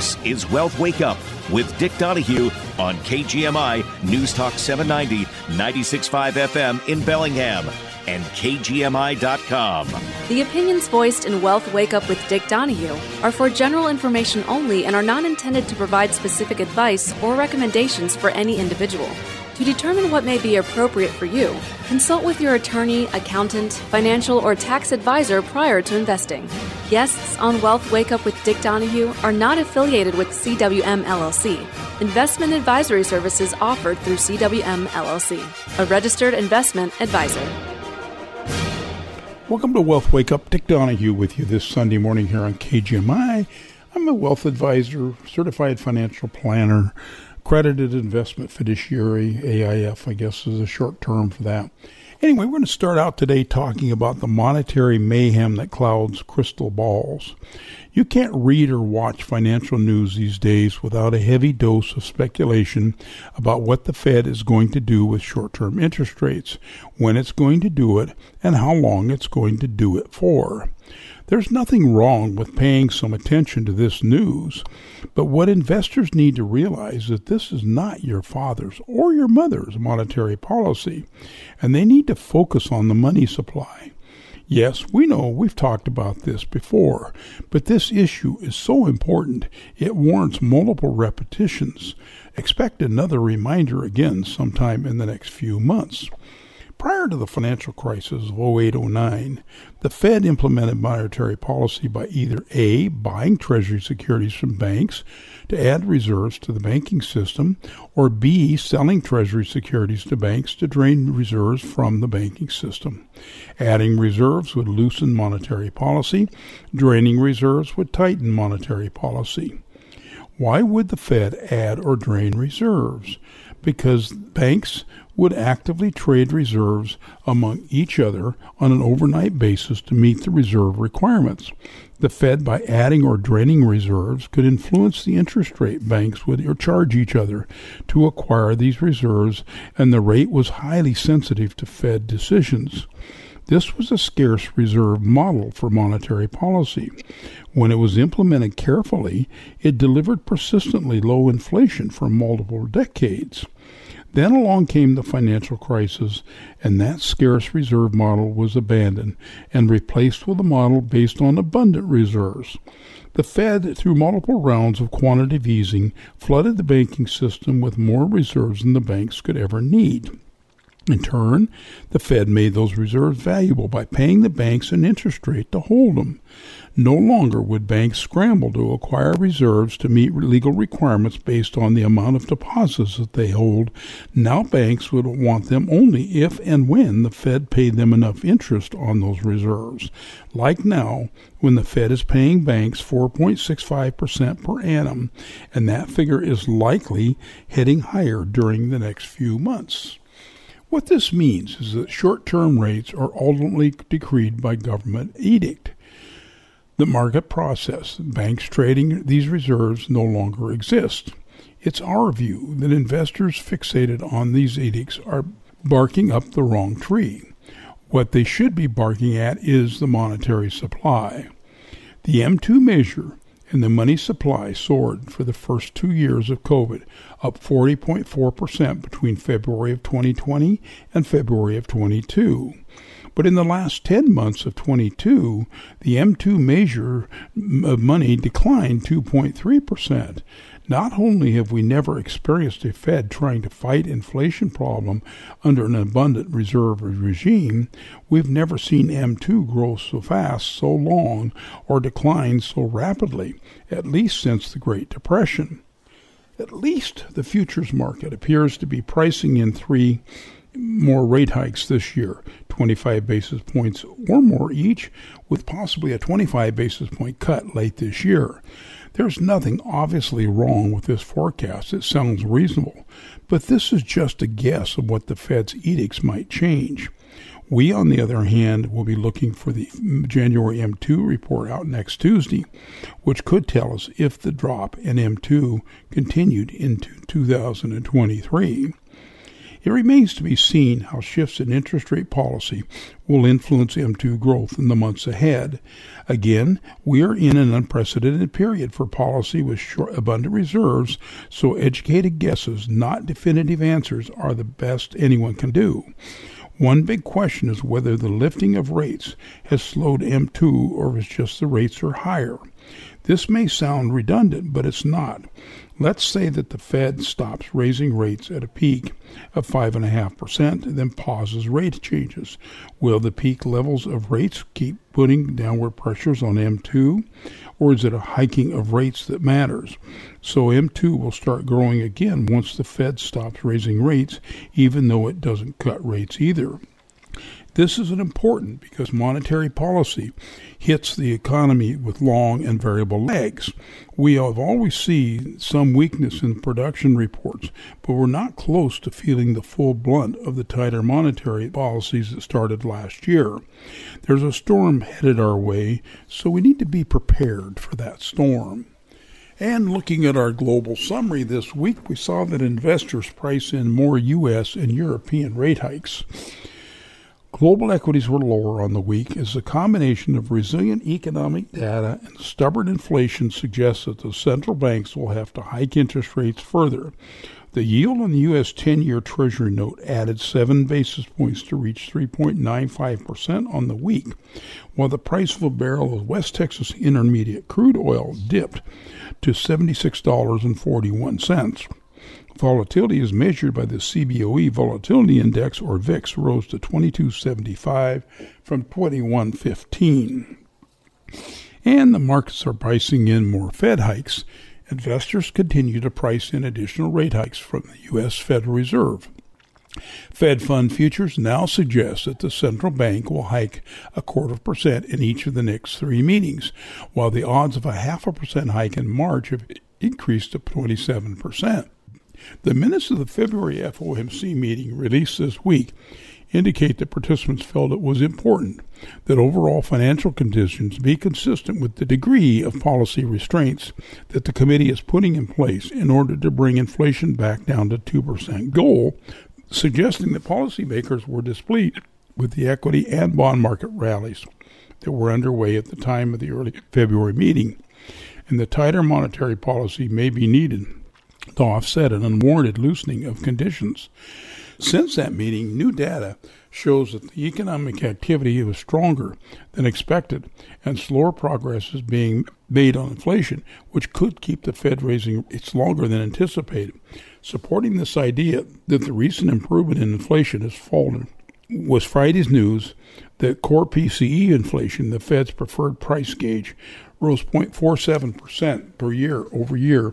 This is Wealth Wake Up with Dick Donahue on KGMI News Talk 790, 96.5 FM in Bellingham and KGMI.com. The opinions voiced in Wealth Wake Up with Dick Donahue are for general information only and are not intended to provide specific advice or recommendations for any individual. To determine what may be appropriate for you, consult with your attorney, accountant, financial, or tax advisor prior to investing. Guests on Wealth Wake Up with Dick Donahue are not affiliated with CWM LLC. Investment advisory services offered through CWM LLC, a registered investment advisor. Welcome to Wealth Wake Up. Dick Donahue with you this Sunday morning here on KGMI. I'm a wealth advisor, certified financial planner accredited investment fiduciary, AIF, I guess is a short term for that. Anyway, we're going to start out today talking about the monetary mayhem that clouds crystal balls. You can't read or watch financial news these days without a heavy dose of speculation about what the Fed is going to do with short term interest rates, when it's going to do it, and how long it's going to do it for. There's nothing wrong with paying some attention to this news, but what investors need to realize is that this is not your father's or your mother's monetary policy, and they need to focus on the money supply. Yes, we know we've talked about this before, but this issue is so important it warrants multiple repetitions. Expect another reminder again sometime in the next few months. Prior to the financial crisis of 08 09, the Fed implemented monetary policy by either A, buying Treasury securities from banks to add reserves to the banking system, or B, selling Treasury securities to banks to drain reserves from the banking system. Adding reserves would loosen monetary policy, draining reserves would tighten monetary policy. Why would the Fed add or drain reserves? Because banks would actively trade reserves among each other on an overnight basis to meet the reserve requirements. The Fed, by adding or draining reserves, could influence the interest rate banks would charge each other to acquire these reserves, and the rate was highly sensitive to Fed decisions. This was a scarce reserve model for monetary policy. When it was implemented carefully, it delivered persistently low inflation for multiple decades. Then along came the financial crisis, and that scarce reserve model was abandoned and replaced with a model based on abundant reserves. The Fed, through multiple rounds of quantitative easing, flooded the banking system with more reserves than the banks could ever need. In turn, the Fed made those reserves valuable by paying the banks an interest rate to hold them. No longer would banks scramble to acquire reserves to meet legal requirements based on the amount of deposits that they hold. Now banks would want them only if and when the Fed paid them enough interest on those reserves. Like now, when the Fed is paying banks 4.65% per annum, and that figure is likely heading higher during the next few months. What this means is that short term rates are ultimately decreed by government edict. The market process, banks trading these reserves, no longer exist. It's our view that investors fixated on these edicts are barking up the wrong tree. What they should be barking at is the monetary supply. The M2 measure and the money supply soared for the first two years of COVID, up 40.4% between February of 2020 and February of 22. But in the last 10 months of 22, the M2 measure of money declined 2.3%. Not only have we never experienced a Fed trying to fight inflation problem under an abundant reserve regime, we've never seen M2 grow so fast, so long, or decline so rapidly, at least since the Great Depression. At least the futures market appears to be pricing in three more rate hikes this year 25 basis points or more each, with possibly a 25 basis point cut late this year. There's nothing obviously wrong with this forecast. It sounds reasonable, but this is just a guess of what the Fed's edicts might change. We, on the other hand, will be looking for the January M2 report out next Tuesday, which could tell us if the drop in M2 continued into 2023. It remains to be seen how shifts in interest rate policy will influence M2 growth in the months ahead. Again, we are in an unprecedented period for policy with short, abundant reserves, so educated guesses, not definitive answers, are the best anyone can do. One big question is whether the lifting of rates has slowed M2 or if just the rates are higher. This may sound redundant, but it's not. Let's say that the Fed stops raising rates at a peak of 5.5% and then pauses rate changes. Will the peak levels of rates keep putting downward pressures on M2, or is it a hiking of rates that matters? So M2 will start growing again once the Fed stops raising rates, even though it doesn't cut rates either. This is important because monetary policy hits the economy with long and variable legs. We have always seen some weakness in production reports, but we're not close to feeling the full blunt of the tighter monetary policies that started last year. There's a storm headed our way, so we need to be prepared for that storm. And looking at our global summary this week, we saw that investors price in more U.S. and European rate hikes. Global equities were lower on the week as a combination of resilient economic data and stubborn inflation suggests that the central banks will have to hike interest rates further. The yield on the U.S. 10 year Treasury note added 7 basis points to reach 3.95% on the week, while the price of a barrel of West Texas Intermediate crude oil dipped to $76.41. Volatility is measured by the CBOE Volatility Index, or VIX, rose to 2275 from 2115. And the markets are pricing in more Fed hikes. Investors continue to price in additional rate hikes from the U.S. Federal Reserve. Fed fund futures now suggest that the central bank will hike a quarter percent in each of the next three meetings, while the odds of a half a percent hike in March have increased to 27 percent. The minutes of the February FOMC meeting released this week indicate that participants felt it was important that overall financial conditions be consistent with the degree of policy restraints that the committee is putting in place in order to bring inflation back down to 2% goal, suggesting that policymakers were displeased with the equity and bond market rallies that were underway at the time of the early February meeting, and the tighter monetary policy may be needed to offset an unwarranted loosening of conditions. Since that meeting, new data shows that the economic activity was stronger than expected, and slower progress is being made on inflation, which could keep the Fed raising rates longer than anticipated. Supporting this idea that the recent improvement in inflation has fallen was Friday's news that core PCE inflation, the Fed's preferred price gauge, rose 0.47% per year over year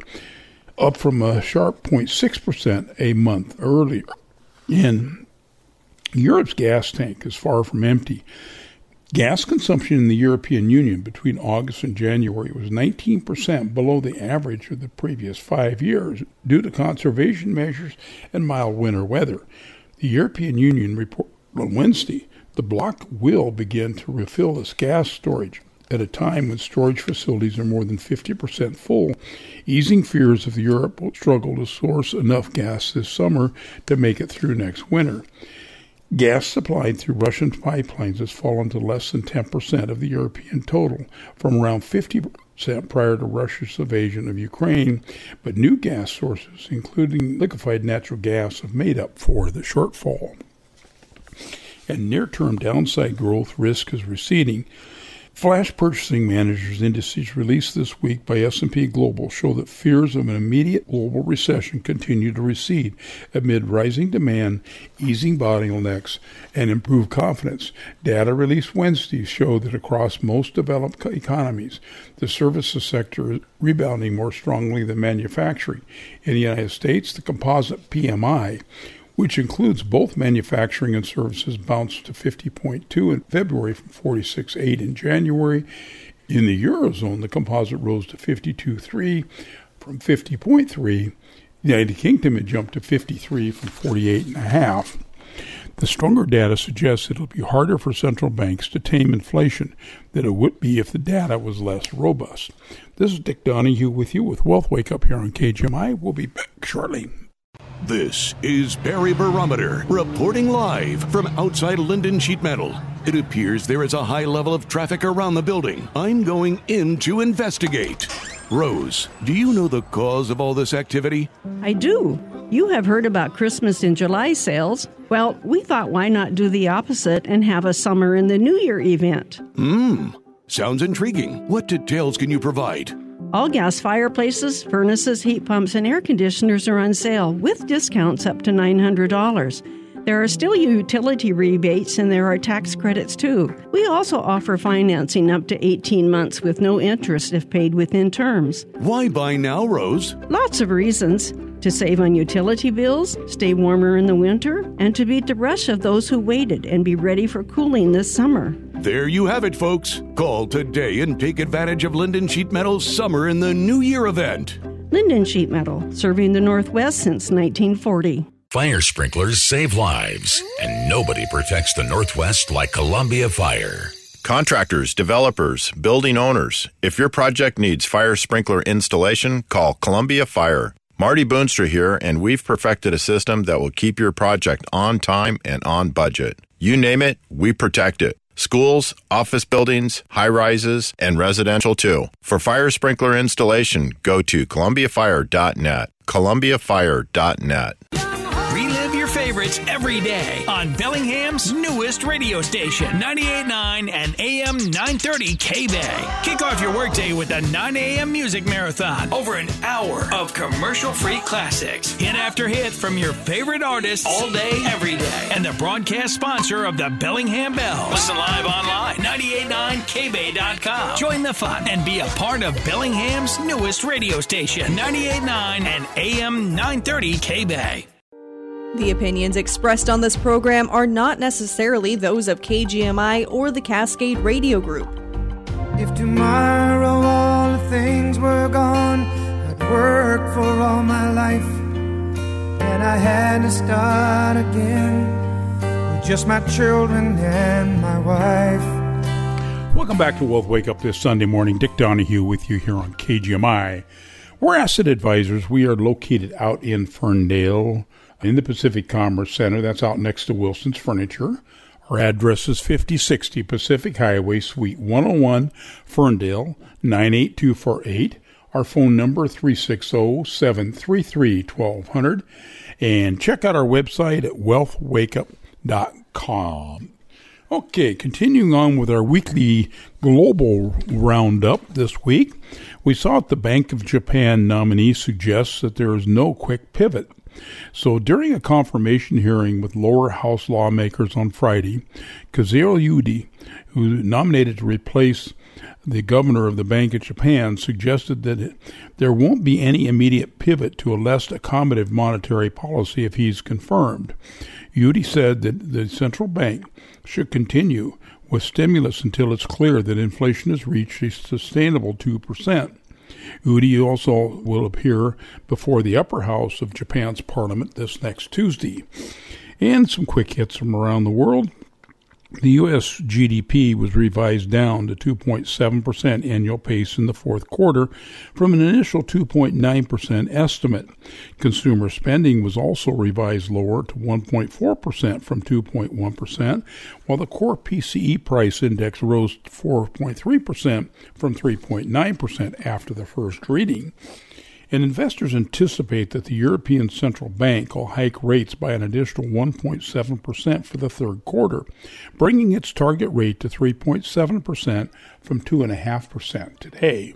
up from a sharp 0.6% a month earlier. In Europe's gas tank is far from empty. Gas consumption in the European Union between August and January was 19% below the average of the previous five years due to conservation measures and mild winter weather. The European Union reported on Wednesday the bloc will begin to refill its gas storage at a time when storage facilities are more than 50% full, easing fears of Europe will struggle to source enough gas this summer to make it through next winter. Gas supplied through Russian pipelines has fallen to less than 10% of the European total, from around 50% prior to Russia's invasion of Ukraine, but new gas sources, including liquefied natural gas, have made up for the shortfall. And near term downside growth risk is receding Flash purchasing managers indices released this week by S&P Global show that fears of an immediate global recession continue to recede amid rising demand, easing bottlenecks, and improved confidence. Data released Wednesday show that across most developed economies, the services sector is rebounding more strongly than manufacturing. In the United States, the composite PMI which includes both manufacturing and services, bounced to 50.2 in February from 46.8 in January. In the Eurozone, the composite rose to 52.3 from 50.3. The United Kingdom had jumped to 53 from 48.5. The stronger data suggests it'll be harder for central banks to tame inflation than it would be if the data was less robust. This is Dick Donahue with you with Wealth Wake Up here on KGMI. We'll be back shortly. This is Barry Barometer reporting live from outside Lynden Sheet Metal. It appears there is a high level of traffic around the building. I'm going in to investigate. Rose, do you know the cause of all this activity? I do. You have heard about Christmas in July sales. Well, we thought why not do the opposite and have a summer in the New Year event? Mmm, sounds intriguing. What details can you provide? All gas fireplaces, furnaces, heat pumps, and air conditioners are on sale with discounts up to $900. There are still utility rebates and there are tax credits too. We also offer financing up to 18 months with no interest if paid within terms. Why buy now, Rose? Lots of reasons. To save on utility bills, stay warmer in the winter, and to beat the rush of those who waited and be ready for cooling this summer. There you have it, folks. Call today and take advantage of Lynden Sheet Metal's Summer in the New Year event. Lynden Sheet Metal, serving the Northwest since 1940. Fire sprinklers save lives, and nobody protects the Northwest like Columbia Fire. Contractors, developers, building owners, if your project needs fire sprinkler installation, call Columbia Fire. Marty Boonstra here, and we've perfected a system that will keep your project on time and on budget. You name it, we protect it. Schools, office buildings, high rises, and residential too. For fire sprinkler installation, go to columbiafire.net. columbiafire.net. Favorites every day on Bellingham's newest radio station, 98.9 and AM 930 K-Bay. Kick off your workday with the 9 a.m. music marathon. Over an hour of commercial-free classics. Hit after hit from your favorite artists all day, every day. And the broadcast sponsor of the Bellingham Bells. Listen live online, 989kbay.com. Join the fun and be a part of Bellingham's newest radio station, 98.9 and AM 930 K-Bay. The opinions expressed on this program are not necessarily those of KGMI or the Cascade Radio Group. If tomorrow all the things were gone, I'd work for all my life, and I had to start again with just my children and my wife. Welcome back to Wealth Wake Up this Sunday morning. Dick Donahue with you here on KGMI. We're asset advisors. We are located out in Ferndale in the Pacific Commerce Center. That's out next to Wilson's Furniture. Our address is 5060 Pacific Highway, Suite 101, Ferndale, 98248. Our phone number 360-733-1200 and check out our website at wealthwakeup.com. Okay, continuing on with our weekly global roundup this week, we saw that the Bank of Japan nominee suggests that there is no quick pivot. So during a confirmation hearing with lower house lawmakers on Friday, Kazuo Ueda, who nominated to replace the governor of the Bank of Japan, suggested that there won't be any immediate pivot to a less accommodative monetary policy if he's confirmed. Ueda said that the central bank should continue with stimulus until it's clear that inflation has reached a sustainable 2%. Ueda also will appear before the upper house of Japan's parliament this next Tuesday. And some quick hits from around the world. The U.S. GDP was revised down to 2.7% annual pace in the fourth quarter from an initial 2.9% estimate. Consumer spending was also revised lower to 1.4% from 2.1%, while the core PCE price index rose 4.3% from 3.9% after the first reading and investors anticipate that the European Central Bank will hike rates by an additional 1.7% for the third quarter, bringing its target rate to 3.7% from 2.5% today.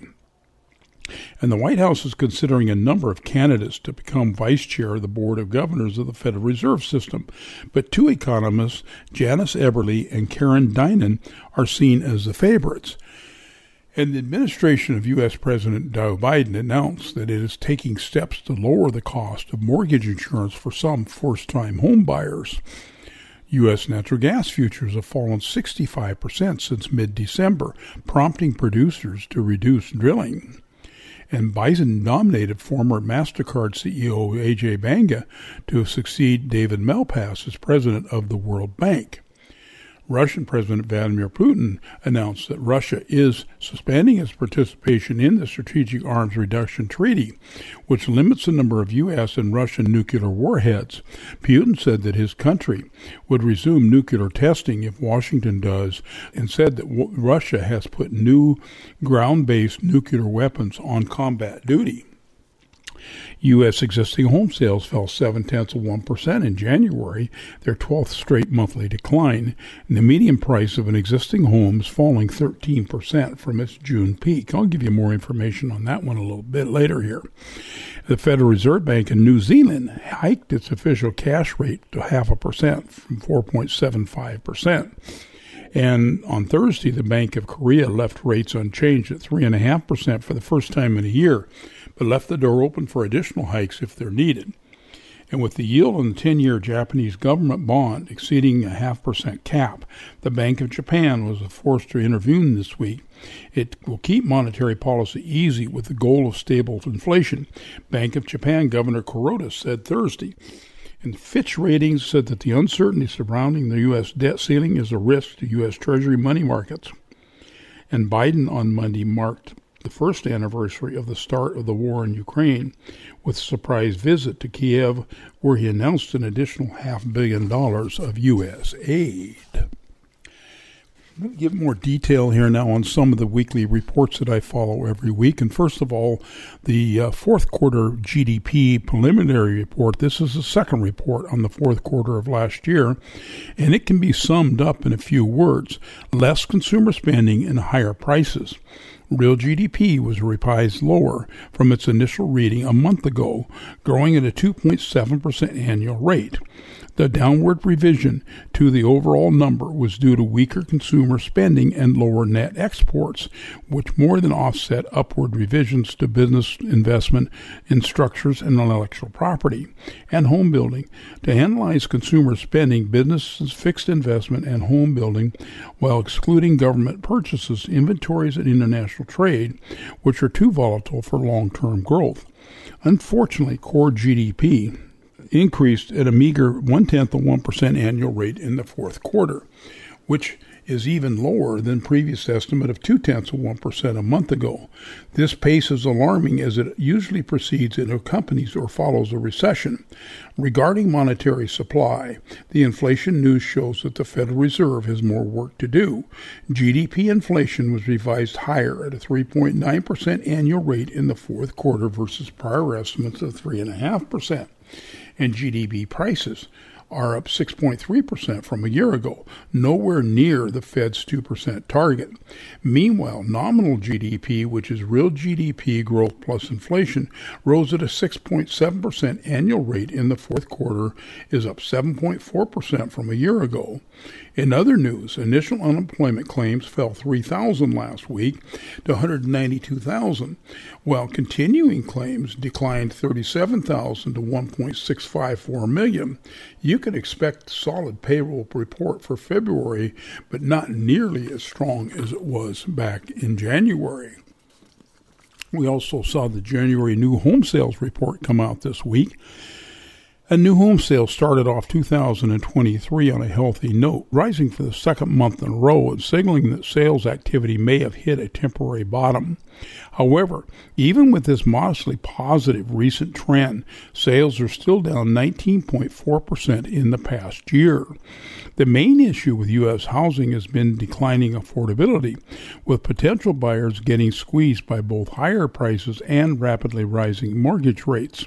And the White House is considering a number of candidates to become vice chair of the Board of Governors of the Federal Reserve System. But two economists, Janice Eberly and Karen Dynan, are seen as the favorites. And the administration of U.S. President Joe Biden announced that it is taking steps to lower the cost of mortgage insurance for some first time home buyers. U.S. natural gas futures have fallen 65% since mid December, prompting producers to reduce drilling. And Biden nominated former MasterCard CEO Ajay Banga to succeed David Malpass as president of the World Bank. Russian President Vladimir Putin announced that Russia is suspending its participation in the Strategic Arms Reduction Treaty, which limits the number of U.S. and Russian nuclear warheads. Putin said that his country would resume nuclear testing if Washington does, and said that w- Russia has put new ground based nuclear weapons on combat duty. U.S. existing home sales fell seven tenths of 1% in January, their 12th straight monthly decline, and the median price of an existing home is falling 13% from its June peak. I'll give you more information on that one a little bit later here. The Federal Reserve Bank in New Zealand hiked its official cash rate to half a percent from 4.75%. And on Thursday, the Bank of Korea left rates unchanged at 3.5% for the first time in a year but left the door open for additional hikes if they're needed. And with the yield on the 10 year Japanese government bond exceeding a half percent cap, the Bank of Japan was forced to intervene this week. It will keep monetary policy easy with the goal of stable inflation, Bank of Japan Governor Kuroda said Thursday. And Fitch Ratings said that the uncertainty surrounding the U.S. debt ceiling is a risk to U.S. Treasury money markets. And Biden on Monday marked the first anniversary of the start of the war in Ukraine with a surprise visit to Kiev where he announced an additional half billion dollars of U.S. aid. I'm going to give more detail here now on some of the weekly reports that I follow every week. And first of all, the uh, fourth quarter GDP preliminary report. This is the second report on the fourth quarter of last year, and it can be summed up in a few words less consumer spending and higher prices. Real GDP was revised lower from its initial reading a month ago, growing at a 2.7% annual rate. The downward revision to the overall number was due to weaker consumer spending and lower net exports, which more than offset upward revisions to business investment in structures and intellectual property and home building. To analyze consumer spending, businesses, fixed investment, and home building while excluding government purchases, inventories, and international trade, which are too volatile for long term growth. Unfortunately, core GDP increased at a meager one tenth of 1% annual rate in the fourth quarter, which is even lower than previous estimate of two tenths of 1% a month ago. This pace is alarming as it usually precedes and accompanies or follows a recession. Regarding monetary supply, the inflation news shows that the Federal Reserve has more work to do. GDP inflation was revised higher at a 3.9% annual rate in the fourth quarter versus prior estimates of 3.5% and GDP prices are up 6.3% from a year ago, nowhere near the Fed's 2% target. Meanwhile, nominal GDP, which is real GDP growth plus inflation, rose at a 6.7% annual rate in the fourth quarter, is up 7.4% from a year ago. In other news, initial unemployment claims fell 3,000 last week to 192,000, while continuing claims declined 37,000 to 1.654 million. You can expect a solid payroll report for February, but not nearly as strong as it was back in January. We also saw the January new home sales report come out this week. And new home sales started off 2023 on a healthy note, rising for the second month in a row and signaling that sales activity may have hit a temporary bottom. However, even with this modestly positive recent trend, sales are still down 19.4% in the past year. The main issue with U.S. housing has been declining affordability, with potential buyers getting squeezed by both higher prices and rapidly rising mortgage rates.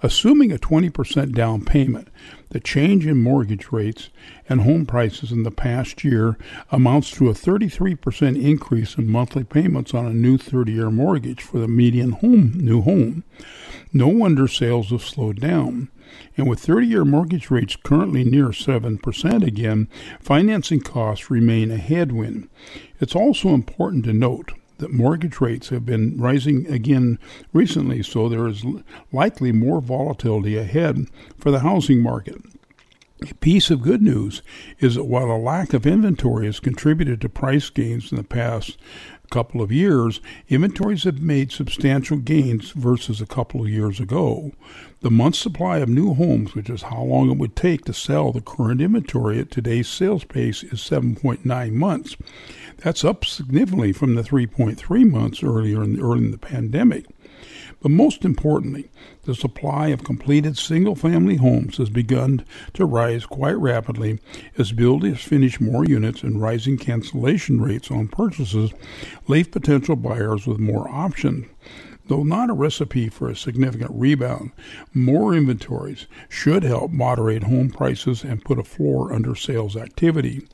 Assuming a 20% down payment, the change in mortgage rates and home prices in the past year amounts to a 33% increase in monthly payments on a new 30 year mortgage for the median home, new home. No wonder sales have slowed down. And with 30 year mortgage rates currently near 7% again, financing costs remain a headwind. It's also important to note that mortgage rates have been rising again recently, so there is likely more volatility ahead for the housing market. A piece of good news is that while a lack of inventory has contributed to price gains in the past couple of years, inventories have made substantial gains versus a couple of years ago. The month supply of new homes, which is how long it would take to sell the current inventory at today's sales pace, is 7.9 months. That's up significantly from the 3.3 months earlier in the, early in the pandemic. But most importantly, the supply of completed single family homes has begun to rise quite rapidly as builders finish more units and rising cancellation rates on purchases leave potential buyers with more options. Though not a recipe for a significant rebound, more inventories should help moderate home prices and put a floor under sales activity.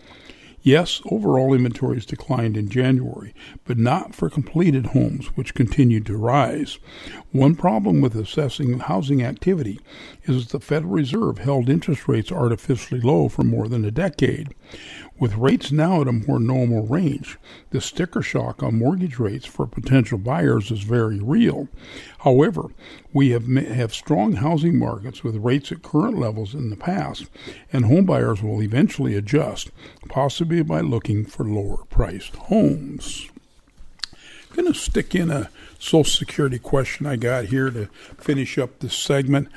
Yes, overall inventories declined in January, but not for completed homes, which continued to rise. One problem with assessing housing activity is that the Federal Reserve held interest rates artificially low for more than a decade. With rates now at a more normal range, the sticker shock on mortgage rates for potential buyers is very real. However, we have have strong housing markets with rates at current levels in the past, and homebuyers will eventually adjust, possibly by looking for lower priced homes. Going to stick in a Social Security question I got here to finish up this segment.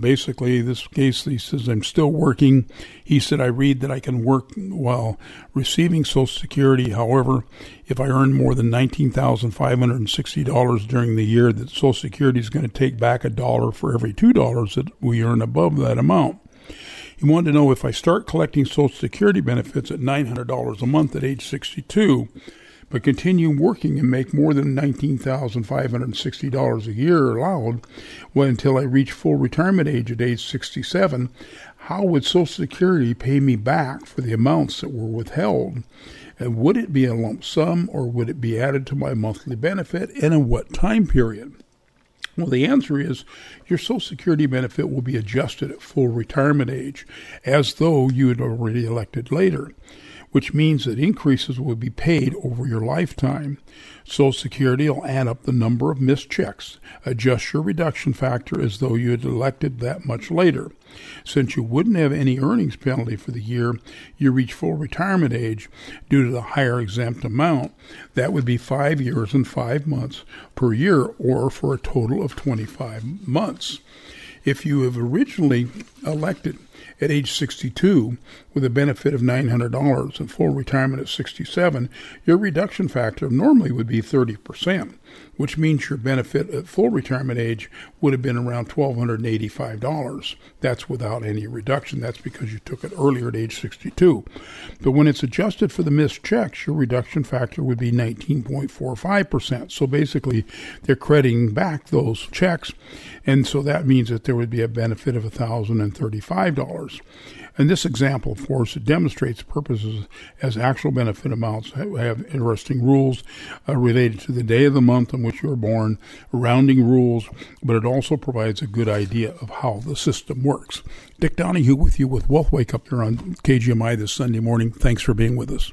Basically, this case, he says, I'm still working. He said, I read that I can work while receiving Social Security. However, if I earn more than $19,560 during the year, that Social Security is going to take back a dollar for every $2 that we earn above that amount. He wanted to know if I start collecting Social Security benefits at $900 a month at age 62 but continue working and make more than $19,560 a year allowed well, until I reach full retirement age at age 67, how would Social Security pay me back for the amounts that were withheld? And would it be a lump sum or would it be added to my monthly benefit and in what time period? Well, the answer is your Social Security benefit will be adjusted at full retirement age as though you had already elected later which means that increases will be paid over your lifetime. Social Security will add up the number of missed checks, adjust your reduction factor as though you had elected that much later. Since you wouldn't have any earnings penalty for the year you reach full retirement age due to the higher exempt amount, that would be five years and five months per year, or for a total of 25 months. If you have originally elected at age 62 with a benefit of $900 and full retirement at 67, your reduction factor normally would be 30% which means your benefit at full retirement age would have been around $1,285. That's without any reduction. That's because you took it earlier at age 62. But when it's adjusted for the missed checks, your reduction factor would be 19.45%. So basically, they're crediting back those checks. And so that means that there would be a benefit of $1,035. And this example, of course, demonstrates purposes as actual benefit amounts have interesting rules uh, related to the day of the month in which you were born, rounding rules, but it also provides a good idea of how the system works. Dick Donahue with you with Wealth Wake Up here on KGMI this Sunday morning. Thanks for being with us.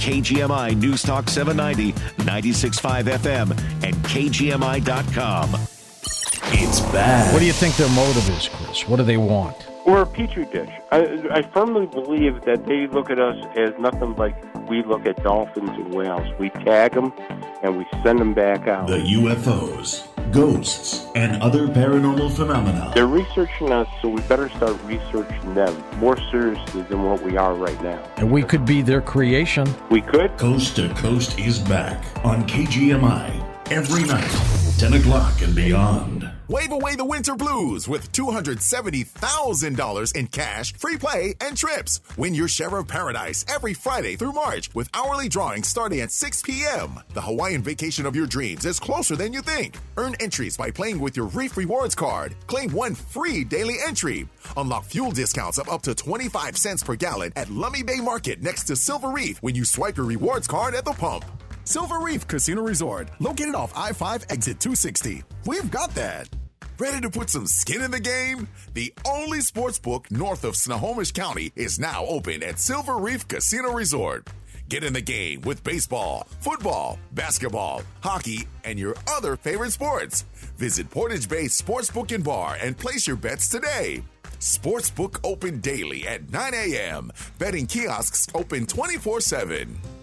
KGMI News Talk 790, 96.5 FM, and KGMI.com. It's bad. What do you think their motive is, Chris? What do they want? We're a petri dish. I, I firmly believe that they look at us as nothing like we look at dolphins and whales. We tag them and we send them back out. The UFOs, ghosts, and other paranormal phenomena. They're researching us, so we better start researching them more seriously than what we are right now. And we could be their creation. We could. Coast to Coast is back on KGMI every night, 10 o'clock and beyond. Wave away the winter blues with $270,000 in cash, free play, and trips. Win your share of paradise every Friday through March with hourly drawings starting at 6 p.m. The Hawaiian vacation of your dreams is closer than you think. Earn entries by playing with your Reef Rewards card. Claim one free daily entry. Unlock fuel discounts of up to 25 cents per gallon at Lummi Bay Market next to Silver Reef when you swipe your rewards card at the pump. Silver Reef Casino Resort, located off I 5 exit 260. We've got that. Ready to put some skin in the game? The only sports book north of Snohomish County is now open at Silver Reef Casino Resort. Get in the game with baseball, football, basketball, hockey, and your other favorite sports. Visit Portage Bay Sportsbook and Bar and place your bets today. Sportsbook open daily at 9 a.m. Betting kiosks open 24 7.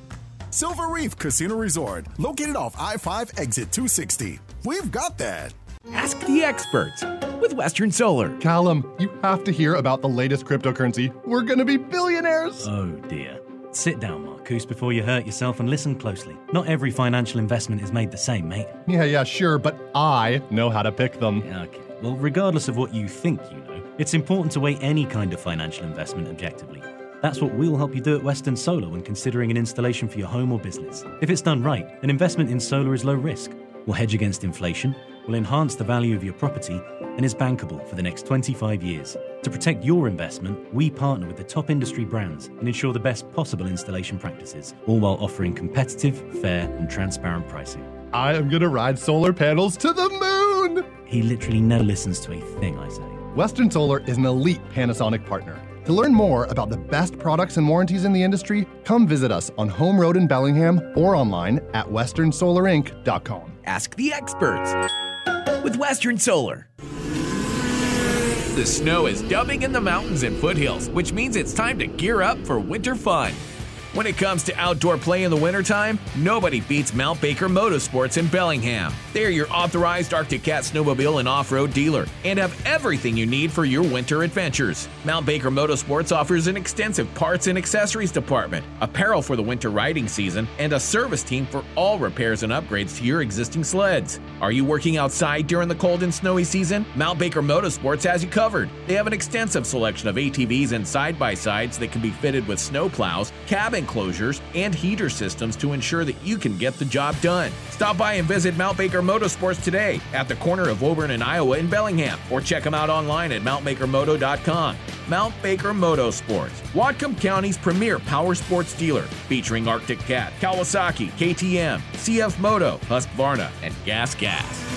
Silver Reef Casino Resort, located off I 5 exit 260. We've got that. Ask the experts with Western Solar. Callum, you have to hear about the latest cryptocurrency. We're going to be billionaires. Oh, dear. Sit down, Marcus, before you hurt yourself and listen closely. Not every financial investment is made the same, mate. Yeah, yeah, sure, but I know how to pick them. Okay. Well, regardless of what you think you know, it's important to weigh any kind of financial investment objectively. That's what we'll help you do at Western Solar when considering an installation for your home or business. If it's done right, an investment in solar is low risk, will hedge against inflation, will enhance the value of your property, and is bankable for the next 25 years. To protect your investment, we partner with the top industry brands and ensure the best possible installation practices, all while offering competitive, fair, and transparent pricing. I am going to ride solar panels to the moon! He literally never listens to a thing I say. Western Solar is an elite Panasonic partner. To learn more about the best products and warranties in the industry, come visit us on Home Road in Bellingham or online at westernsolarinc.com. Ask the experts with Western Solar. The snow is dubbing in the mountains and foothills, which means it's time to gear up for winter fun. When it comes to outdoor play in the wintertime, nobody beats Mount Baker Motorsports in Bellingham. They're your authorized Arctic Cat snowmobile and off road dealer and have everything you need for your winter adventures. Mount Baker Motorsports offers an extensive parts and accessories department, apparel for the winter riding season, and a service team for all repairs and upgrades to your existing sleds. Are you working outside during the cold and snowy season? Mount Baker Motorsports has you covered. They have an extensive selection of ATVs and side by sides that can be fitted with snow plows, cabin enclosures, and heater systems to ensure that you can get the job done. Stop by and visit Mount Baker Motorsports today at the corner of Woburn and Iowa in Bellingham, or check them out online at mountbakermoto.com. Mount Baker Motorsports, Whatcom County's premier power sports dealer, featuring Arctic Cat, Kawasaki, KTM, CF Moto, Husqvarna, and Gas Gas.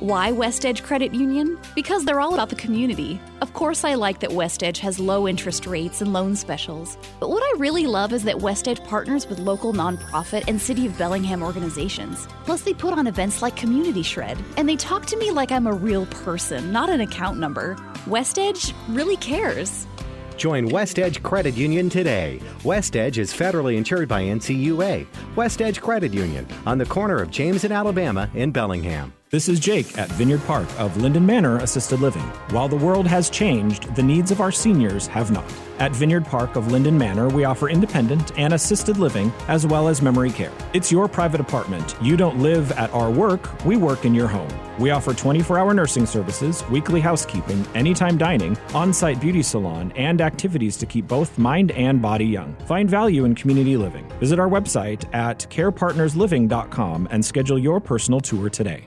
Why West Edge Credit Union? Because they're all about the community. Of course, I like that West Edge has low interest rates and loan specials. But what I really love is that West Edge partners with local nonprofit and City of Bellingham organizations. Plus, they put on events like Community Shred, and they talk to me like I'm a real person, not an account number. West Edge really cares. Join West Edge Credit Union today. West Edge is federally insured by NCUA. West Edge Credit Union on the corner of James and Alabama in Bellingham. This is Jake at Vineyard Park of Linden Manor Assisted Living. While the world has changed, the needs of our seniors have not. At Vineyard Park of Linden Manor, we offer independent and assisted living as well as memory care. It's your private apartment. You don't live at our work, we work in your home. We offer 24 hour nursing services, weekly housekeeping, anytime dining, on site beauty salon, and activities to keep both mind and body young. Find value in community living. Visit our website at carepartnersliving.com and schedule your personal tour today.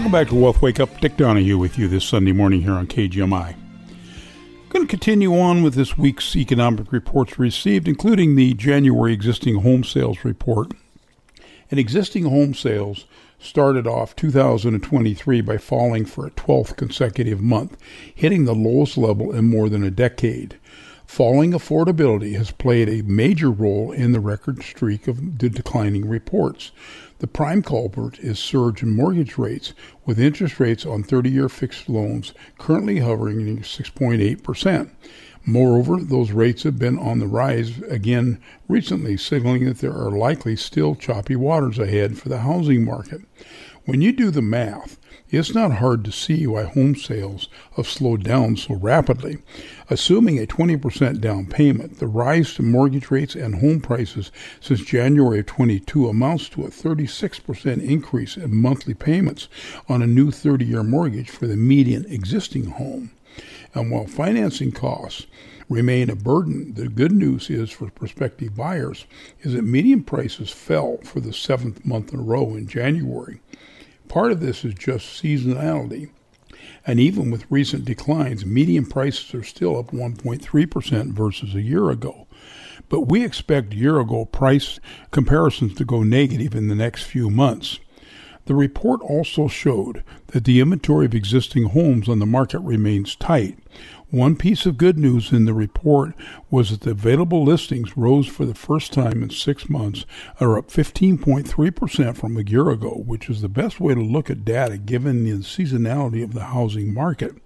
Welcome back to Wealth Wake Up. Dick Donahue with you this Sunday morning here on KGMI. Going to continue on with this week's economic reports received, including the January existing home sales report. And existing home sales started off 2023 by falling for a 12th consecutive month, hitting the lowest level in more than a decade. Falling affordability has played a major role in the record streak of the declining reports. The prime culprit is surge in mortgage rates, with interest rates on 30 year fixed loans currently hovering near 6.8%. Moreover, those rates have been on the rise again recently, signaling that there are likely still choppy waters ahead for the housing market. When you do the math, it's not hard to see why home sales have slowed down so rapidly. Assuming a 20% down payment, the rise to mortgage rates and home prices since January of 22 amounts to a 36% increase in monthly payments on a new 30 year mortgage for the median existing home. And while financing costs remain a burden, the good news is for prospective buyers is that median prices fell for the seventh month in a row in January. Part of this is just seasonality. And even with recent declines, median prices are still up 1.3% versus a year ago. But we expect year ago price comparisons to go negative in the next few months. The report also showed that the inventory of existing homes on the market remains tight, one piece of good news in the report was that the available listings rose for the first time in six months, are up 15.3% from a year ago, which is the best way to look at data given the seasonality of the housing market.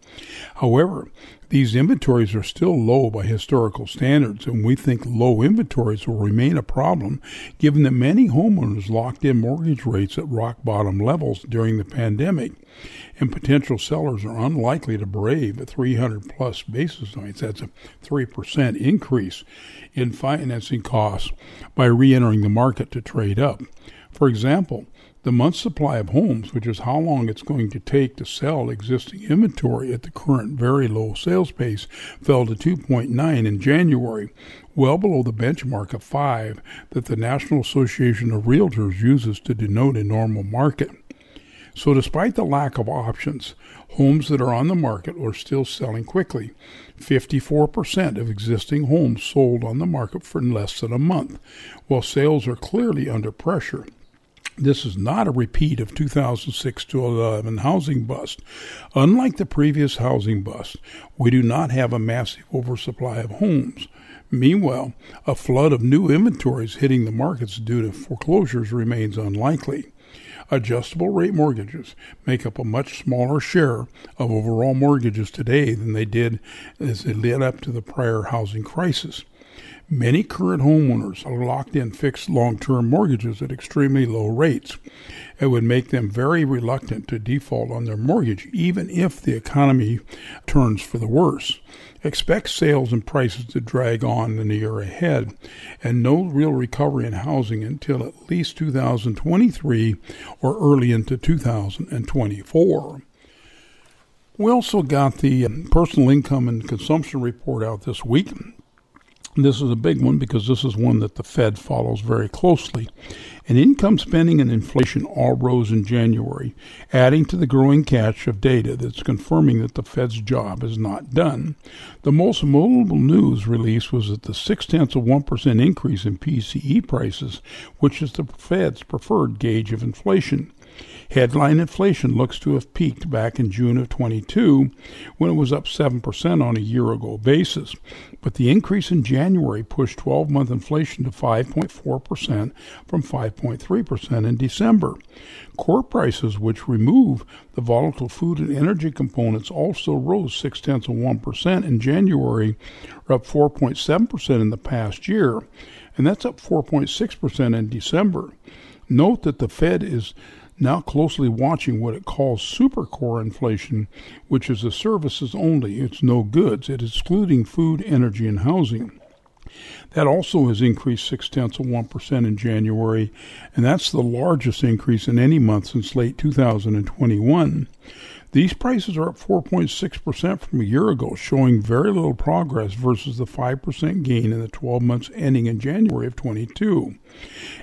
However, these inventories are still low by historical standards, and we think low inventories will remain a problem given that many homeowners locked in mortgage rates at rock bottom levels during the pandemic and potential sellers are unlikely to brave a 300 plus basis points. That's a 3% increase in financing costs by re entering the market to trade up. For example, the month supply of homes, which is how long it's going to take to sell existing inventory at the current very low sales pace, fell to 2.9 in January, well below the benchmark of 5 that the National Association of Realtors uses to denote a normal market. So, despite the lack of options, homes that are on the market are still selling quickly. 54% of existing homes sold on the market for less than a month, while sales are clearly under pressure. This is not a repeat of 2006 to 11 housing bust. Unlike the previous housing bust, we do not have a massive oversupply of homes. Meanwhile, a flood of new inventories hitting the markets due to foreclosures remains unlikely adjustable rate mortgages make up a much smaller share of overall mortgages today than they did as they led up to the prior housing crisis. Many current homeowners are locked in fixed long term mortgages at extremely low rates. It would make them very reluctant to default on their mortgage, even if the economy turns for the worse. Expect sales and prices to drag on in the year ahead, and no real recovery in housing until at least 2023 or early into 2024. We also got the um, personal income and consumption report out this week. This is a big one because this is one that the Fed follows very closely. And income spending and inflation all rose in January, adding to the growing cache of data that's confirming that the Fed's job is not done. The most notable news release was that the six tenths of 1% increase in PCE prices, which is the Fed's preferred gauge of inflation. Headline inflation looks to have peaked back in June of 22 when it was up 7% on a year ago basis. But the increase in January pushed 12 month inflation to 5.4% from 5.3% in December. Core prices, which remove the volatile food and energy components, also rose 6 tenths of 1% in January, or up 4.7% in the past year. And that's up 4.6% in December. Note that the Fed is now closely watching what it calls supercore inflation, which is the services only, it's no goods, it is excluding food, energy, and housing. That also has increased six tenths of 1% in January, and that's the largest increase in any month since late 2021. These prices are up 4.6% from a year ago, showing very little progress versus the 5% gain in the 12 months ending in January of 22.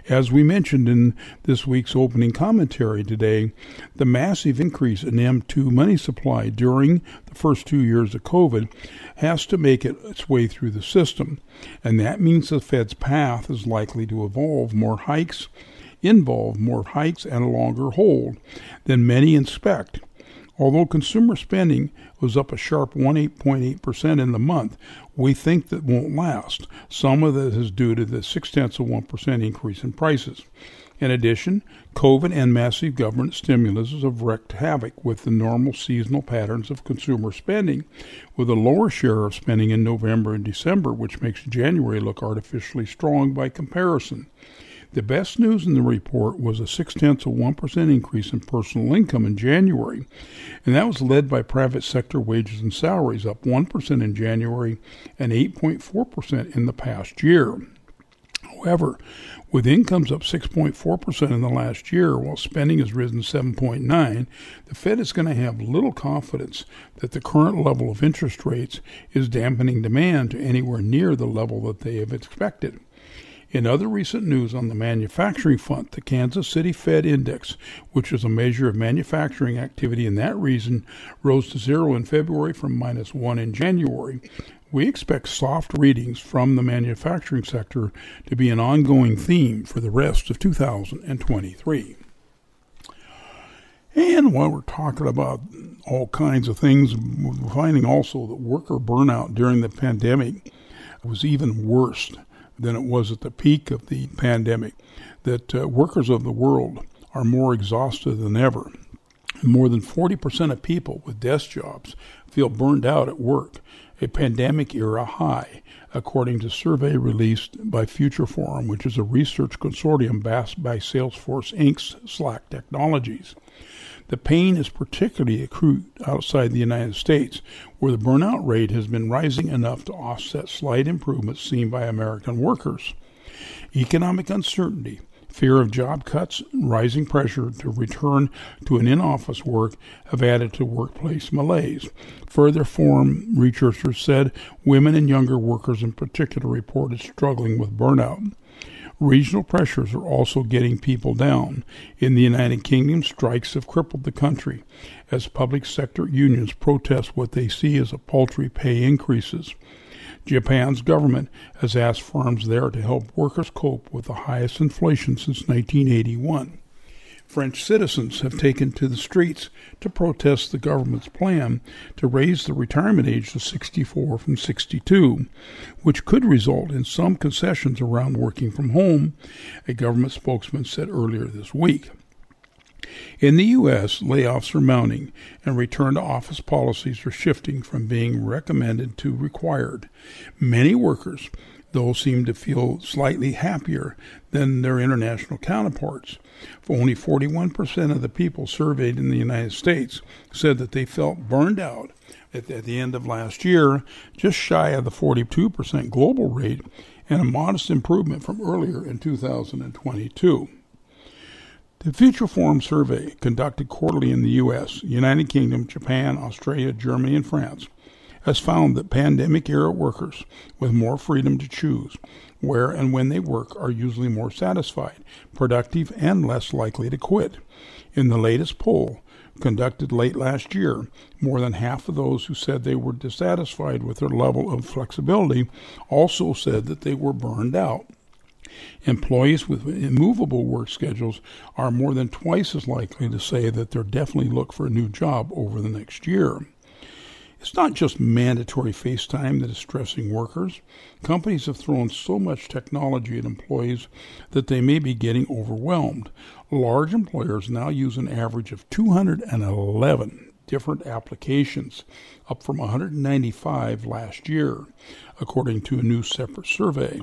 As we mentioned in this week's opening commentary today, the massive increase in M2 money supply during the first two years of COVID has to make it its way through the system, and that means the Fed's path is likely to evolve more hikes, involve more hikes and a longer hold than many expect Although consumer spending was up a sharp 18.8% in the month, we think that won't last. Some of this is due to the six tenths of 1% increase in prices. In addition, COVID and massive government stimulus have wreaked havoc with the normal seasonal patterns of consumer spending, with a lower share of spending in November and December, which makes January look artificially strong by comparison. The best news in the report was a six tenths of 1% increase in personal income in January, and that was led by private sector wages and salaries, up 1% in January and 8.4% in the past year. However, with incomes up 6.4% in the last year, while spending has risen 7.9, the Fed is going to have little confidence that the current level of interest rates is dampening demand to anywhere near the level that they have expected. In other recent news on the manufacturing front, the Kansas City Fed Index, which is a measure of manufacturing activity in that region, rose to zero in February from minus one in January, we expect soft readings from the manufacturing sector to be an ongoing theme for the rest of 2023. And while we're talking about all kinds of things, we're finding also that worker burnout during the pandemic was even worse than it was at the peak of the pandemic. That uh, workers of the world are more exhausted than ever. More than 40% of people with desk jobs feel burned out at work a pandemic era high, according to survey released by Future Forum, which is a research consortium backed by Salesforce Inc.'s Slack Technologies. The pain is particularly acute outside the United States, where the burnout rate has been rising enough to offset slight improvements seen by American workers. Economic uncertainty, Fear of job cuts and rising pressure to return to an in office work have added to workplace malaise. Further, forum researchers said women and younger workers in particular reported struggling with burnout. Regional pressures are also getting people down. In the United Kingdom, strikes have crippled the country as public sector unions protest what they see as a paltry pay increases. Japan's government has asked firms there to help workers cope with the highest inflation since 1981. French citizens have taken to the streets to protest the government's plan to raise the retirement age to 64 from 62, which could result in some concessions around working from home, a government spokesman said earlier this week. In the U.S., layoffs are mounting, and return to office policies are shifting from being recommended to required. Many workers, though, seem to feel slightly happier than their international counterparts. For only 41% of the people surveyed in the United States said that they felt burned out at, at the end of last year, just shy of the 42% global rate, and a modest improvement from earlier in 2022. The Future Forum survey, conducted quarterly in the U.S., United Kingdom, Japan, Australia, Germany, and France, has found that pandemic era workers with more freedom to choose where and when they work are usually more satisfied, productive, and less likely to quit. In the latest poll, conducted late last year, more than half of those who said they were dissatisfied with their level of flexibility also said that they were burned out. Employees with immovable work schedules are more than twice as likely to say that they'll definitely look for a new job over the next year. It's not just mandatory FaceTime that is stressing workers. Companies have thrown so much technology at employees that they may be getting overwhelmed. Large employers now use an average of 211 different applications, up from 195 last year, according to a new separate survey.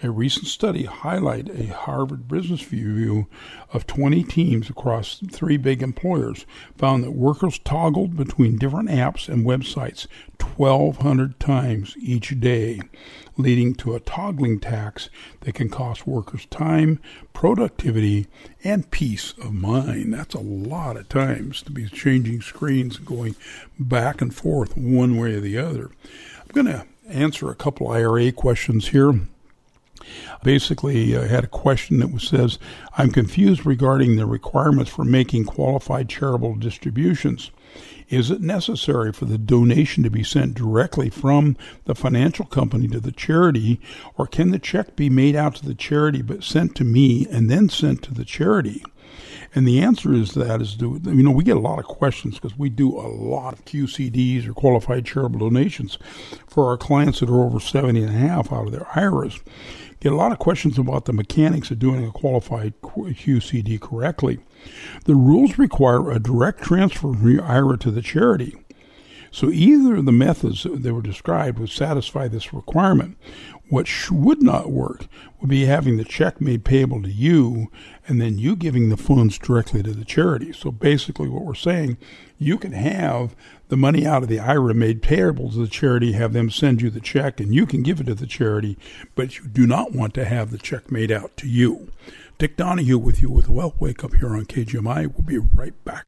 A recent study highlighted a Harvard Business Review of 20 teams across three big employers found that workers toggled between different apps and websites 1,200 times each day, leading to a toggling tax that can cost workers time, productivity, and peace of mind. That's a lot of times to be changing screens and going back and forth one way or the other. I'm going to answer a couple IRA questions here. Basically, I had a question that says, I'm confused regarding the requirements for making qualified charitable distributions. Is it necessary for the donation to be sent directly from the financial company to the charity, or can the check be made out to the charity but sent to me and then sent to the charity? And the answer is that is you know we get a lot of questions because we do a lot of QCDs or qualified charitable donations for our clients that are over 70 and a half out of their IRAs. Get a lot of questions about the mechanics of doing a qualified QCD correctly. The rules require a direct transfer from your IRA to the charity. So either of the methods that were described would satisfy this requirement. What would not work would be having the check made payable to you and then you giving the funds directly to the charity. So basically, what we're saying, you can have the money out of the IRA made payable to the charity, have them send you the check, and you can give it to the charity, but you do not want to have the check made out to you. Dick Donahue with you with Wealth Wake Up here on KGMI. We'll be right back.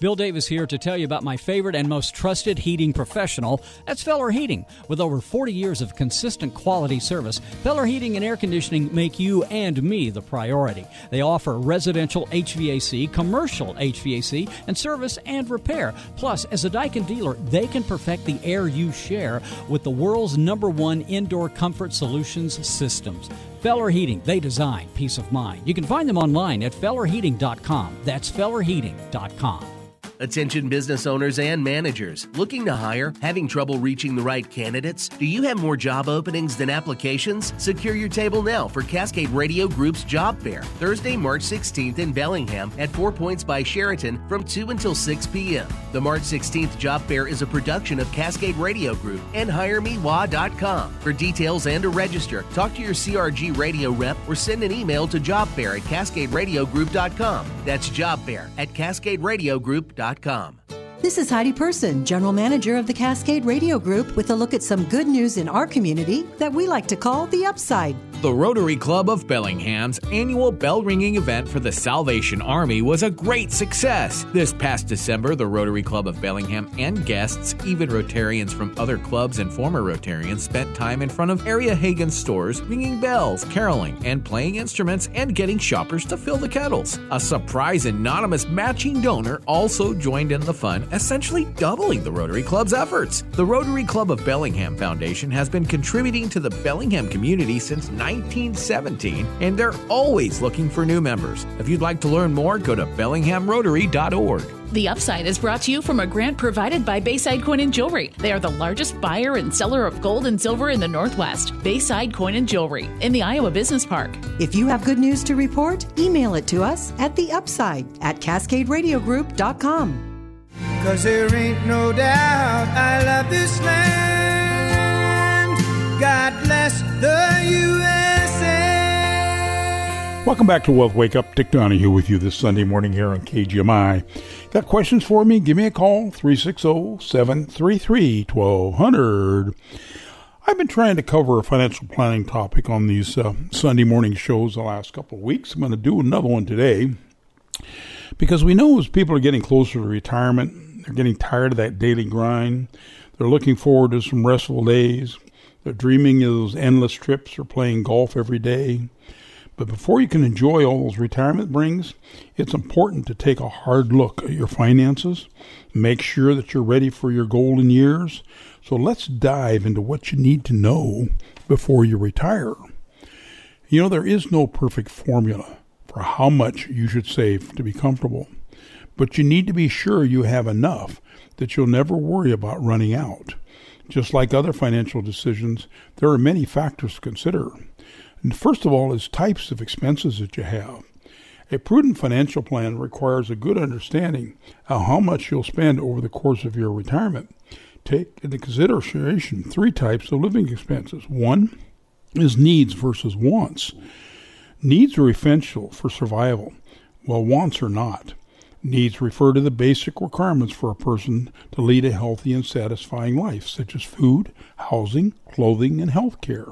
Bill Davis here to tell you about my favorite and most trusted heating professional. That's Feller Heating. With over 40 years of consistent quality service, Feller Heating and Air Conditioning make you and me the priority. They offer residential HVAC, commercial HVAC, and service and repair. Plus, as a Daikin dealer, they can perfect the air you share with the world's number one indoor comfort solutions systems. Feller Heating, they design peace of mind. You can find them online at fellerheating.com. That's fellerheating.com. Attention business owners and managers looking to hire, having trouble reaching the right candidates? Do you have more job openings than applications? Secure your table now for Cascade Radio Group's Job Fair, Thursday, March 16th in Bellingham at Four Points by Sheraton from 2 until 6 p.m. The March 16th Job Fair is a production of Cascade Radio Group and HireMeWa.com. For details and to register, talk to your CRG radio rep or send an email to jobfair at CascadeRadioGroup.com. That's Jobfair at CascadeRadioGroup.com. Inc.com. This is Heidi Person, General Manager of the Cascade Radio Group, with a look at some good news in our community that we like to call the upside. The Rotary Club of Bellingham's annual bell ringing event for the Salvation Army was a great success. This past December, the Rotary Club of Bellingham and guests, even Rotarians from other clubs and former Rotarians, spent time in front of area Haggen stores ringing bells, caroling, and playing instruments and getting shoppers to fill the kettles. A surprise anonymous matching donor also joined in the fun, essentially doubling the Rotary Club's efforts. The Rotary Club of Bellingham Foundation has been contributing to the Bellingham community since 1917, and they're always looking for new members. If you'd like to learn more, go to bellinghamrotary.org. The Upside is brought to you from a grant provided by Bayside Coin and Jewelry. They are the largest buyer and seller of gold and silver in the Northwest. Bayside Coin and Jewelry in the Iowa Business Park. If you have good news to report, email it to us at the upside at cascaderadiogroup.com. Cause there ain't no doubt I love this land. God bless the USA. Welcome back to Wealth Wake Up. Dick Donahue with you this Sunday morning here on KGMI. Got questions for me? Give me a call, 360-733-1200. I've been trying to cover a financial planning topic on these uh, Sunday morning shows the last couple of weeks. I'm going to do another one today because we know as people are getting closer to retirement, they're getting tired of that daily grind. They're looking forward to some restful days. They're dreaming of those endless trips or playing golf every day. But before you can enjoy all those retirement brings, it's important to take a hard look at your finances. Make sure that you're ready for your golden years. So let's dive into what you need to know before you retire. You know, there is no perfect formula for how much you should save to be comfortable, but you need to be sure you have enough that you'll never worry about running out. Just like other financial decisions, there are many factors to consider. And first of all is types of expenses that you have. A prudent financial plan requires a good understanding of how much you'll spend over the course of your retirement. Take into consideration three types of living expenses. One is needs versus wants. Needs are essential for survival, while wants are not. Needs refer to the basic requirements for a person to lead a healthy and satisfying life, such as food, housing, clothing, and health care.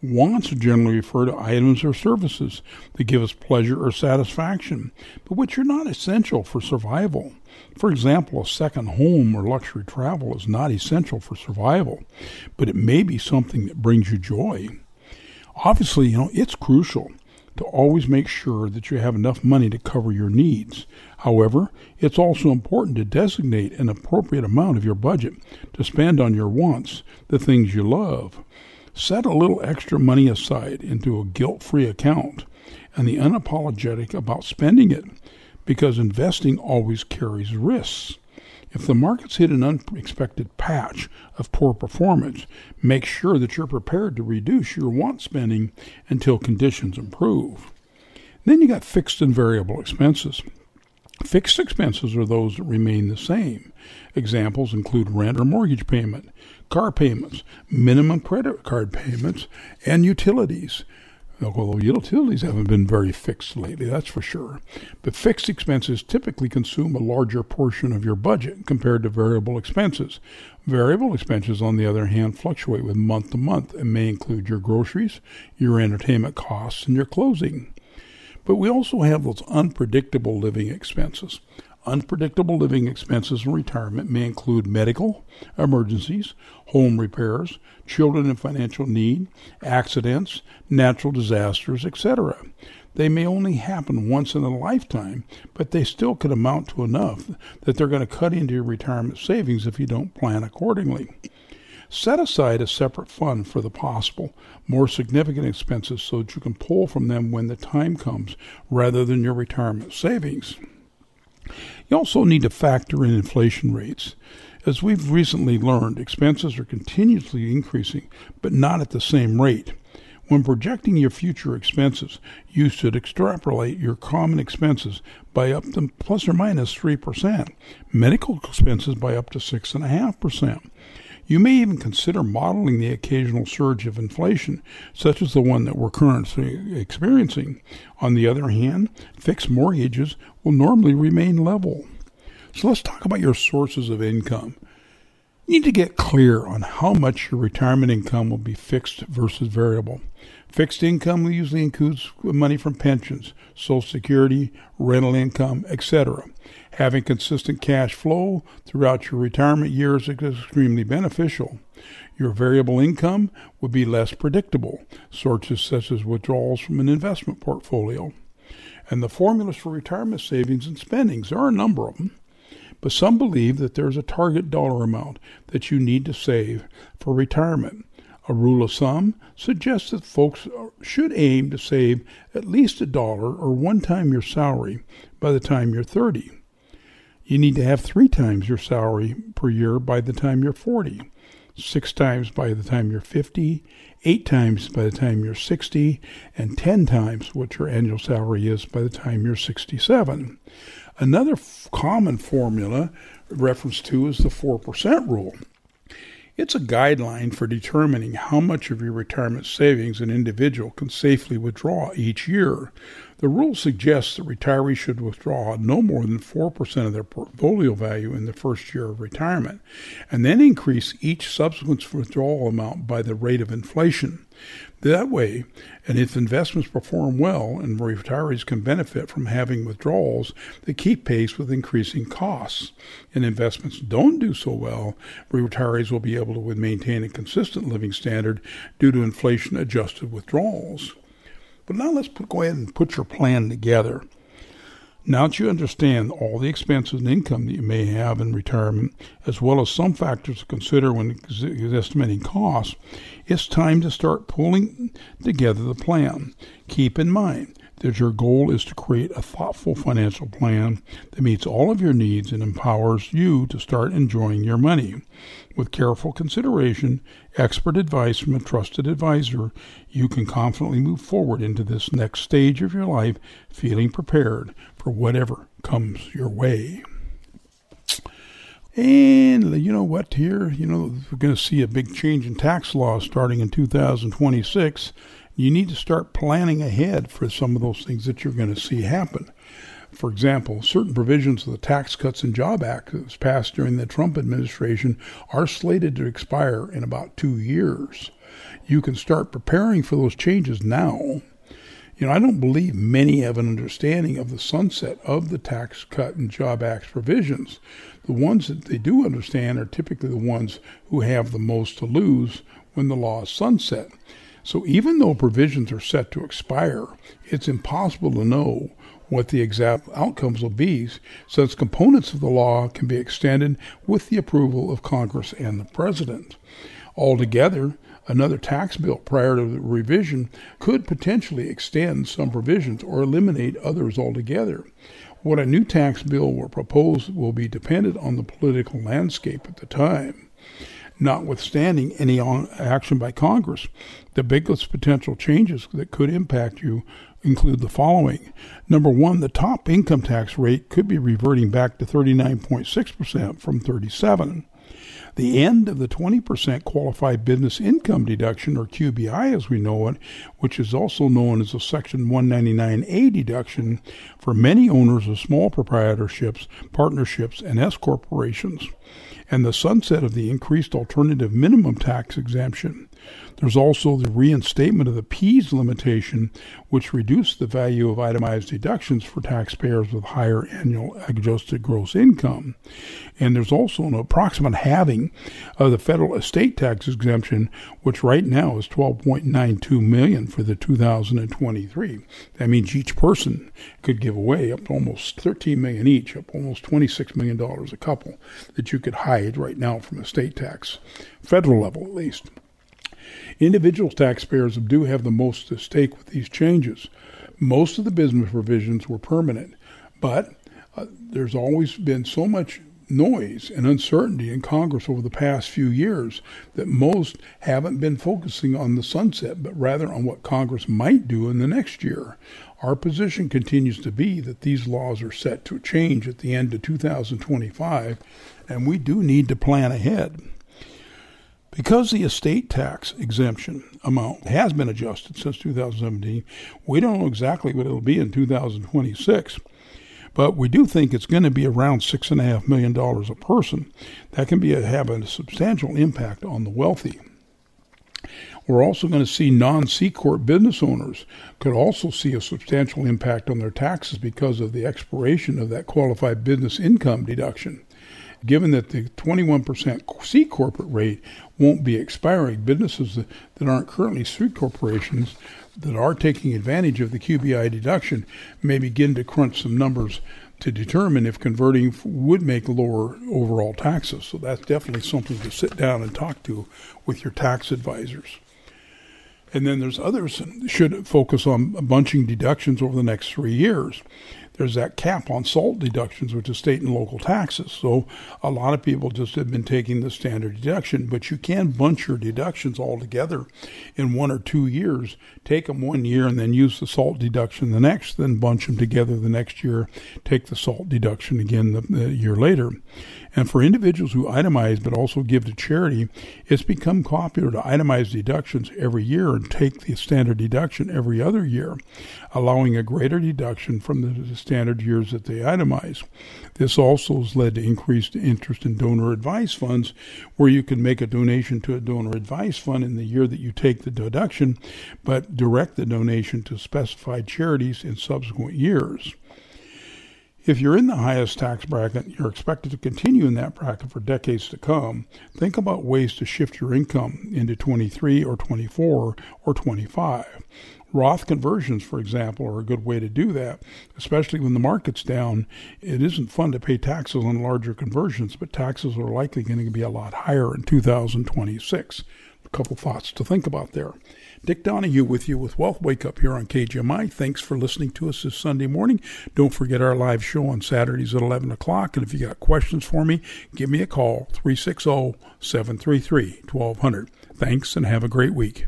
Wants generally refer to items or services that give us pleasure or satisfaction, but which are not essential for survival. For example, a second home or luxury travel is not essential for survival, but it may be something that brings you joy. Obviously, you know, it's crucial to always make sure that you have enough money to cover your needs. However, it's also important to designate an appropriate amount of your budget to spend on your wants, the things you love. Set a little extra money aside into a guilt free account and be unapologetic about spending it because investing always carries risks. If the markets hit an unexpected patch of poor performance, make sure that you're prepared to reduce your want spending until conditions improve. Then you got fixed and variable expenses. Fixed expenses are those that remain the same. Examples include rent or mortgage payment, car payments, minimum credit card payments, and utilities. Although utilities haven't been very fixed lately, that's for sure. But fixed expenses typically consume a larger portion of your budget compared to variable expenses. Variable expenses, on the other hand, fluctuate with month to month and may include your groceries, your entertainment costs, and your clothing. But we also have those unpredictable living expenses. Unpredictable living expenses in retirement may include medical emergencies, home repairs, children in financial need, accidents, natural disasters, etc. They may only happen once in a lifetime, but they still could amount to enough that they're going to cut into your retirement savings if you don't plan accordingly. Set aside a separate fund for the possible, more significant expenses so that you can pull from them when the time comes rather than your retirement savings. You also need to factor in inflation rates. As we've recently learned, expenses are continuously increasing, but not at the same rate. When projecting your future expenses, you should extrapolate your common expenses by up to plus or minus 3%, medical expenses by up to 6.5%. You may even consider modeling the occasional surge of inflation, such as the one that we're currently experiencing. On the other hand, fixed mortgages will normally remain level. So let's talk about your sources of income. You need to get clear on how much your retirement income will be fixed versus variable. Fixed income usually includes money from pensions, Social Security, rental income, etc. Having consistent cash flow throughout your retirement years is extremely beneficial. Your variable income would be less predictable, sources such as withdrawals from an investment portfolio. And the formulas for retirement savings and spendings, there are a number of them. But some believe that there's a target dollar amount that you need to save for retirement. A rule of thumb suggests that folks should aim to save at least a dollar or one time your salary by the time you're 30. You need to have three times your salary per year by the time you're 40, six times by the time you're 50, eight times by the time you're 60, and 10 times what your annual salary is by the time you're 67. Another f- common formula referenced to is the 4% rule. It's a guideline for determining how much of your retirement savings an individual can safely withdraw each year. The rule suggests that retirees should withdraw no more than 4% of their portfolio value in the first year of retirement, and then increase each subsequent withdrawal amount by the rate of inflation. That way, and if investments perform well and retirees can benefit from having withdrawals that keep pace with increasing costs, and investments don't do so well, retirees will be able to maintain a consistent living standard due to inflation adjusted withdrawals. But now let's put, go ahead and put your plan together. Now that you understand all the expenses and income that you may have in retirement, as well as some factors to consider when estimating costs, it's time to start pulling together the plan. Keep in mind that your goal is to create a thoughtful financial plan that meets all of your needs and empowers you to start enjoying your money. With careful consideration, expert advice from a trusted advisor, you can confidently move forward into this next stage of your life feeling prepared for whatever comes your way. And you know what, here, you know, we're going to see a big change in tax law starting in 2026 you need to start planning ahead for some of those things that you're going to see happen. For example, certain provisions of the Tax Cuts and Job Act that was passed during the Trump administration are slated to expire in about two years. You can start preparing for those changes now. You know, I don't believe many have an understanding of the sunset of the Tax Cut and Job Act provisions. The ones that they do understand are typically the ones who have the most to lose when the law is sunset. So even though provisions are set to expire, it's impossible to know what the exact outcomes will be, since components of the law can be extended with the approval of Congress and the President. Altogether, another tax bill prior to the revision could potentially extend some provisions or eliminate others altogether. What a new tax bill will propose will be dependent on the political landscape at the time. Notwithstanding any action by Congress, the biggest potential changes that could impact you include the following. Number one, the top income tax rate could be reverting back to 39.6% from 37. The end of the 20% qualified business income deduction, or QBI as we know it, which is also known as a Section 199A deduction for many owners of small proprietorships, partnerships, and S corporations, and the sunset of the increased alternative minimum tax exemption. There's also the reinstatement of the Pease limitation, which reduced the value of itemized deductions for taxpayers with higher annual adjusted gross income. And there's also an approximate halving of the federal estate tax exemption, which right now is 12.92 million for the 2023. That means each person could give away up to almost 13 million each, up almost 26 million dollars a couple that you could hide right now from estate tax, federal level at least. Individual taxpayers do have the most at stake with these changes. Most of the business provisions were permanent, but uh, there's always been so much noise and uncertainty in Congress over the past few years that most haven't been focusing on the sunset, but rather on what Congress might do in the next year. Our position continues to be that these laws are set to change at the end of 2025, and we do need to plan ahead. Because the estate tax exemption amount has been adjusted since 2017, we don't know exactly what it'll be in 2026, but we do think it's going to be around $6.5 million a person. That can be a, have a substantial impact on the wealthy. We're also going to see non C Corp business owners could also see a substantial impact on their taxes because of the expiration of that qualified business income deduction given that the 21% C corporate rate won't be expiring, businesses that, aren't currently C corporations that are taking advantage of the QBI deduction may begin to crunch some numbers to determine if converting would make lower overall taxes. So that's definitely something to sit down and talk to with your tax advisors. And then there's others should focus on bunching deductions over the next three years there's that cap on SALT deductions, which is state and local taxes. So a lot of people just have been taking the standard deduction, but you can bunch your deductions all together in one or two years. Take them one year and then use the SALT deduction the next, then bunch them together the next year, take the SALT deduction again the, the year later. And for individuals who itemize but also give to charity, it's become popular to itemize deductions every year and take the standard deduction every other year, allowing a greater deduction from the standard years that they itemize. This also has led to increased interest in donor advice funds, where you can make a donation to a donor advice fund in the year that you take the deduction, but direct the donation to specified charities in subsequent years. If you're in the highest tax bracket, you're expected to continue in that bracket for decades to come. Think about ways to shift your income into 23 or 24 or 25. Roth conversions, for example, are a good way to do that, especially when the market's down. It isn't fun to pay taxes on larger conversions, but taxes are likely going to be a lot higher in 2026. A couple thoughts to think about there. Dick Donahue with you with Wealth Wake Up here on KGMI. Thanks for listening to us this Sunday morning. Don't forget our live show on Saturdays at 11 o'clock. And if you got questions for me, give me a call 360 733 1200. Thanks and have a great week.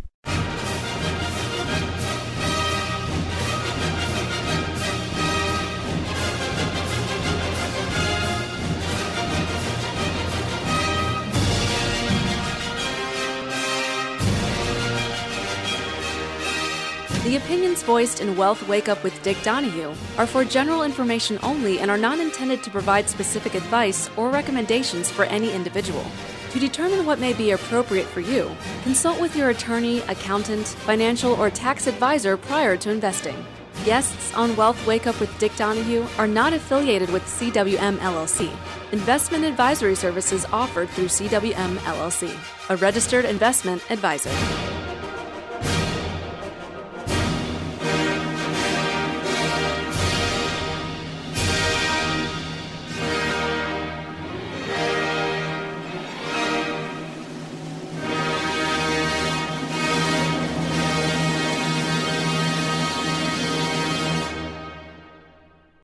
Voiced in Wealth Wake Up with Dick Donahue are for general information only and are not intended to provide specific advice or recommendations for any individual. To determine what may be appropriate for you, consult with your attorney, accountant, financial, or tax advisor prior to investing. Guests on Wealth Wake Up with Dick Donahue are not affiliated with CWM LLC. Investment advisory services offered through CWM LLC, a registered investment advisor.